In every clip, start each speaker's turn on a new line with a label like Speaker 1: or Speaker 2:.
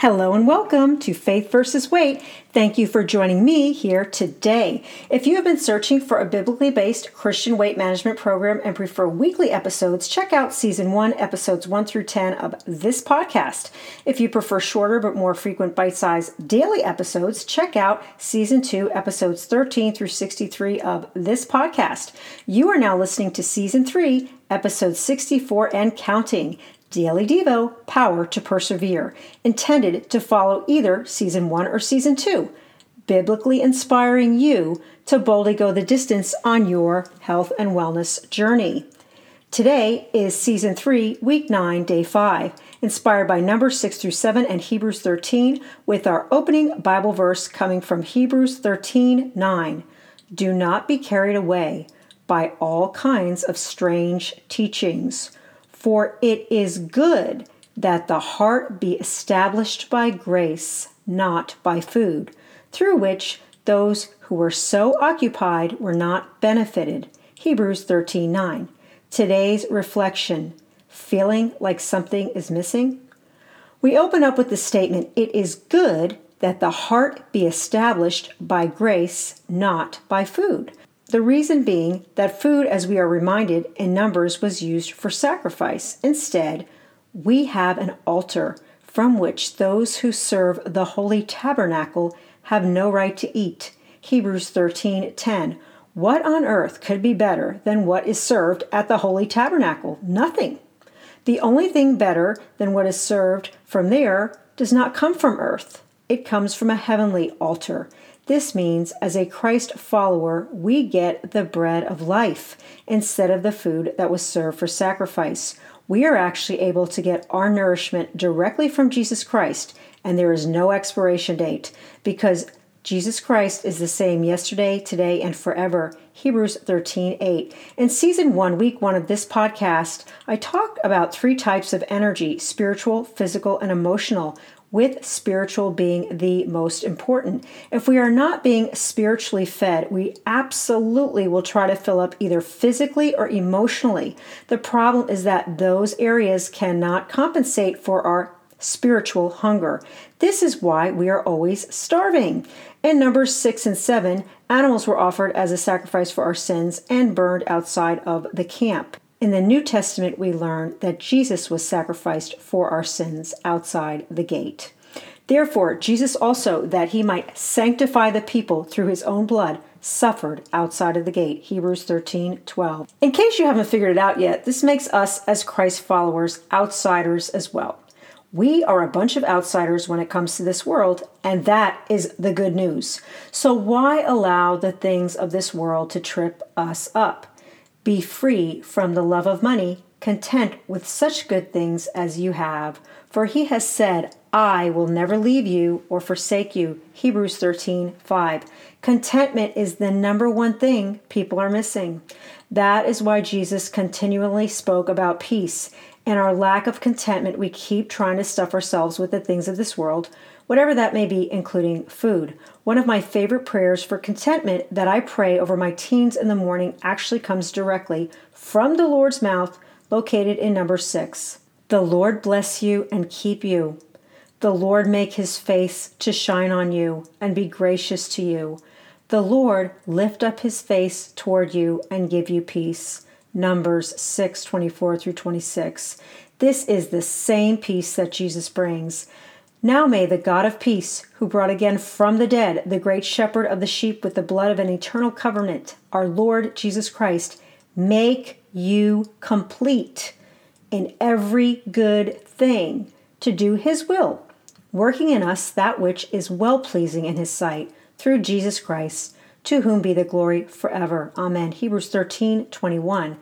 Speaker 1: Hello and welcome to Faith versus Weight. Thank you for joining me here today. If you have been searching for a biblically based Christian weight management program and prefer weekly episodes, check out season 1, episodes 1 through 10 of this podcast. If you prefer shorter but more frequent bite sized daily episodes, check out season 2, episodes 13 through 63 of this podcast. You are now listening to season 3, episode 64 and counting. Daily Devo Power to Persevere, intended to follow either season one or season two, biblically inspiring you to boldly go the distance on your health and wellness journey. Today is season three, week nine, day five, inspired by Numbers 6 through 7 and Hebrews 13, with our opening Bible verse coming from Hebrews 13 9. Do not be carried away by all kinds of strange teachings for it is good that the heart be established by grace, not by food, through which those who were so occupied were not benefited. Hebrews 13:9. Today's reflection: feeling like something is missing? We open up with the statement, "It is good that the heart be established by grace, not by food." The reason being that food, as we are reminded in Numbers, was used for sacrifice. Instead, we have an altar from which those who serve the holy tabernacle have no right to eat. Hebrews 13:10. What on earth could be better than what is served at the holy tabernacle? Nothing. The only thing better than what is served from there does not come from earth. It comes from a heavenly altar. This means, as a Christ follower, we get the bread of life instead of the food that was served for sacrifice. We are actually able to get our nourishment directly from Jesus Christ, and there is no expiration date because Jesus Christ is the same yesterday, today, and forever. Hebrews 13 8. In season one, week one of this podcast, I talk about three types of energy spiritual, physical, and emotional with spiritual being the most important. If we are not being spiritually fed, we absolutely will try to fill up either physically or emotionally. The problem is that those areas cannot compensate for our spiritual hunger. This is why we are always starving. In Numbers 6 and 7, animals were offered as a sacrifice for our sins and burned outside of the camp. In the New Testament, we learn that Jesus was sacrificed for our sins outside the gate. Therefore, Jesus also, that he might sanctify the people through his own blood, suffered outside of the gate. Hebrews 13 12. In case you haven't figured it out yet, this makes us, as Christ followers, outsiders as well. We are a bunch of outsiders when it comes to this world, and that is the good news. So, why allow the things of this world to trip us up? Be free from the love of money, content with such good things as you have. For he has said, I will never leave you or forsake you. Hebrews 13 5. Contentment is the number one thing people are missing. That is why Jesus continually spoke about peace. In our lack of contentment, we keep trying to stuff ourselves with the things of this world, whatever that may be, including food. One of my favorite prayers for contentment that I pray over my teens in the morning actually comes directly from the Lord's mouth, located in number six. The Lord bless you and keep you. The Lord make his face to shine on you and be gracious to you. The Lord lift up his face toward you and give you peace. Numbers 6 24 through 26. This is the same peace that Jesus brings. Now may the God of peace, who brought again from the dead the great shepherd of the sheep with the blood of an eternal covenant, our Lord Jesus Christ, make you complete in every good thing to do his will, working in us that which is well pleasing in his sight, through Jesus Christ, to whom be the glory forever. Amen. Hebrews 13 21.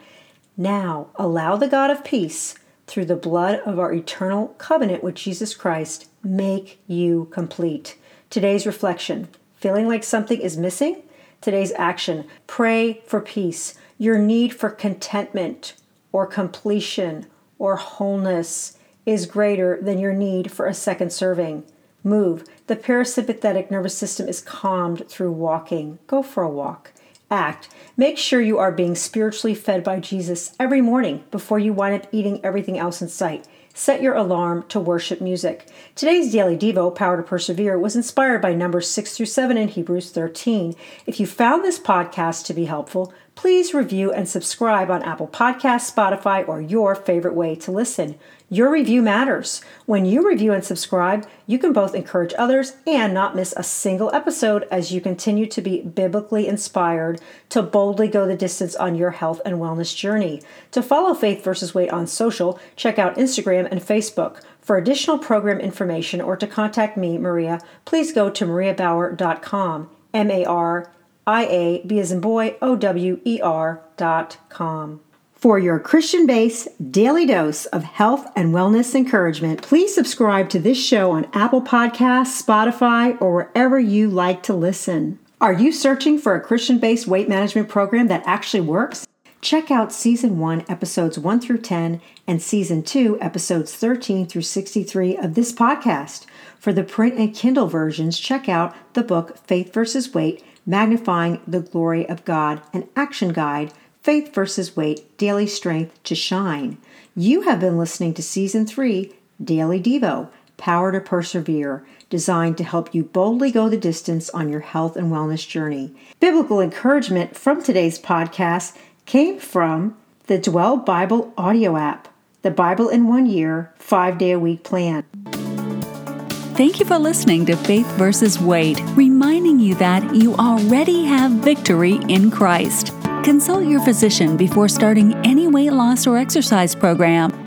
Speaker 1: Now allow the God of peace, through the blood of our eternal covenant with Jesus Christ, make you complete. Today's reflection feeling like something is missing? Today's action pray for peace, your need for contentment, or completion or wholeness is greater than your need for a second serving. Move. The parasympathetic nervous system is calmed through walking. Go for a walk. Act. Make sure you are being spiritually fed by Jesus every morning before you wind up eating everything else in sight. Set your alarm to worship music. Today's daily Devo, Power to Persevere, was inspired by numbers 6 through 7 in Hebrews 13. If you found this podcast to be helpful, please review and subscribe on Apple Podcasts, Spotify, or your favorite way to listen. Your review matters. When you review and subscribe, you can both encourage others and not miss a single episode as you continue to be biblically inspired to boldly go the distance on your health and wellness journey. To follow Faith versus Weight on social, check out Instagram and Facebook. For additional program information or to contact me, Maria, please go to mariabower.com. M A R I A B as in boy O W E R dot com. For your Christian based daily dose of health and wellness encouragement, please subscribe to this show on Apple Podcasts, Spotify, or wherever you like to listen. Are you searching for a Christian based weight management program that actually works? Check out Season 1, Episodes 1 through 10, and Season 2, Episodes 13 through 63 of this podcast. For the print and Kindle versions, check out the book Faith versus Weight Magnifying the Glory of God, an action guide Faith versus Weight Daily Strength to Shine. You have been listening to Season 3 Daily Devo Power to Persevere, designed to help you boldly go the distance on your health and wellness journey. Biblical encouragement from today's podcast came from the Dwell Bible audio app, the Bible in One Year, five day a week plan.
Speaker 2: Thank you for listening to Faith versus Weight, reminding you that you already have victory in Christ. Consult your physician before starting any weight loss or exercise program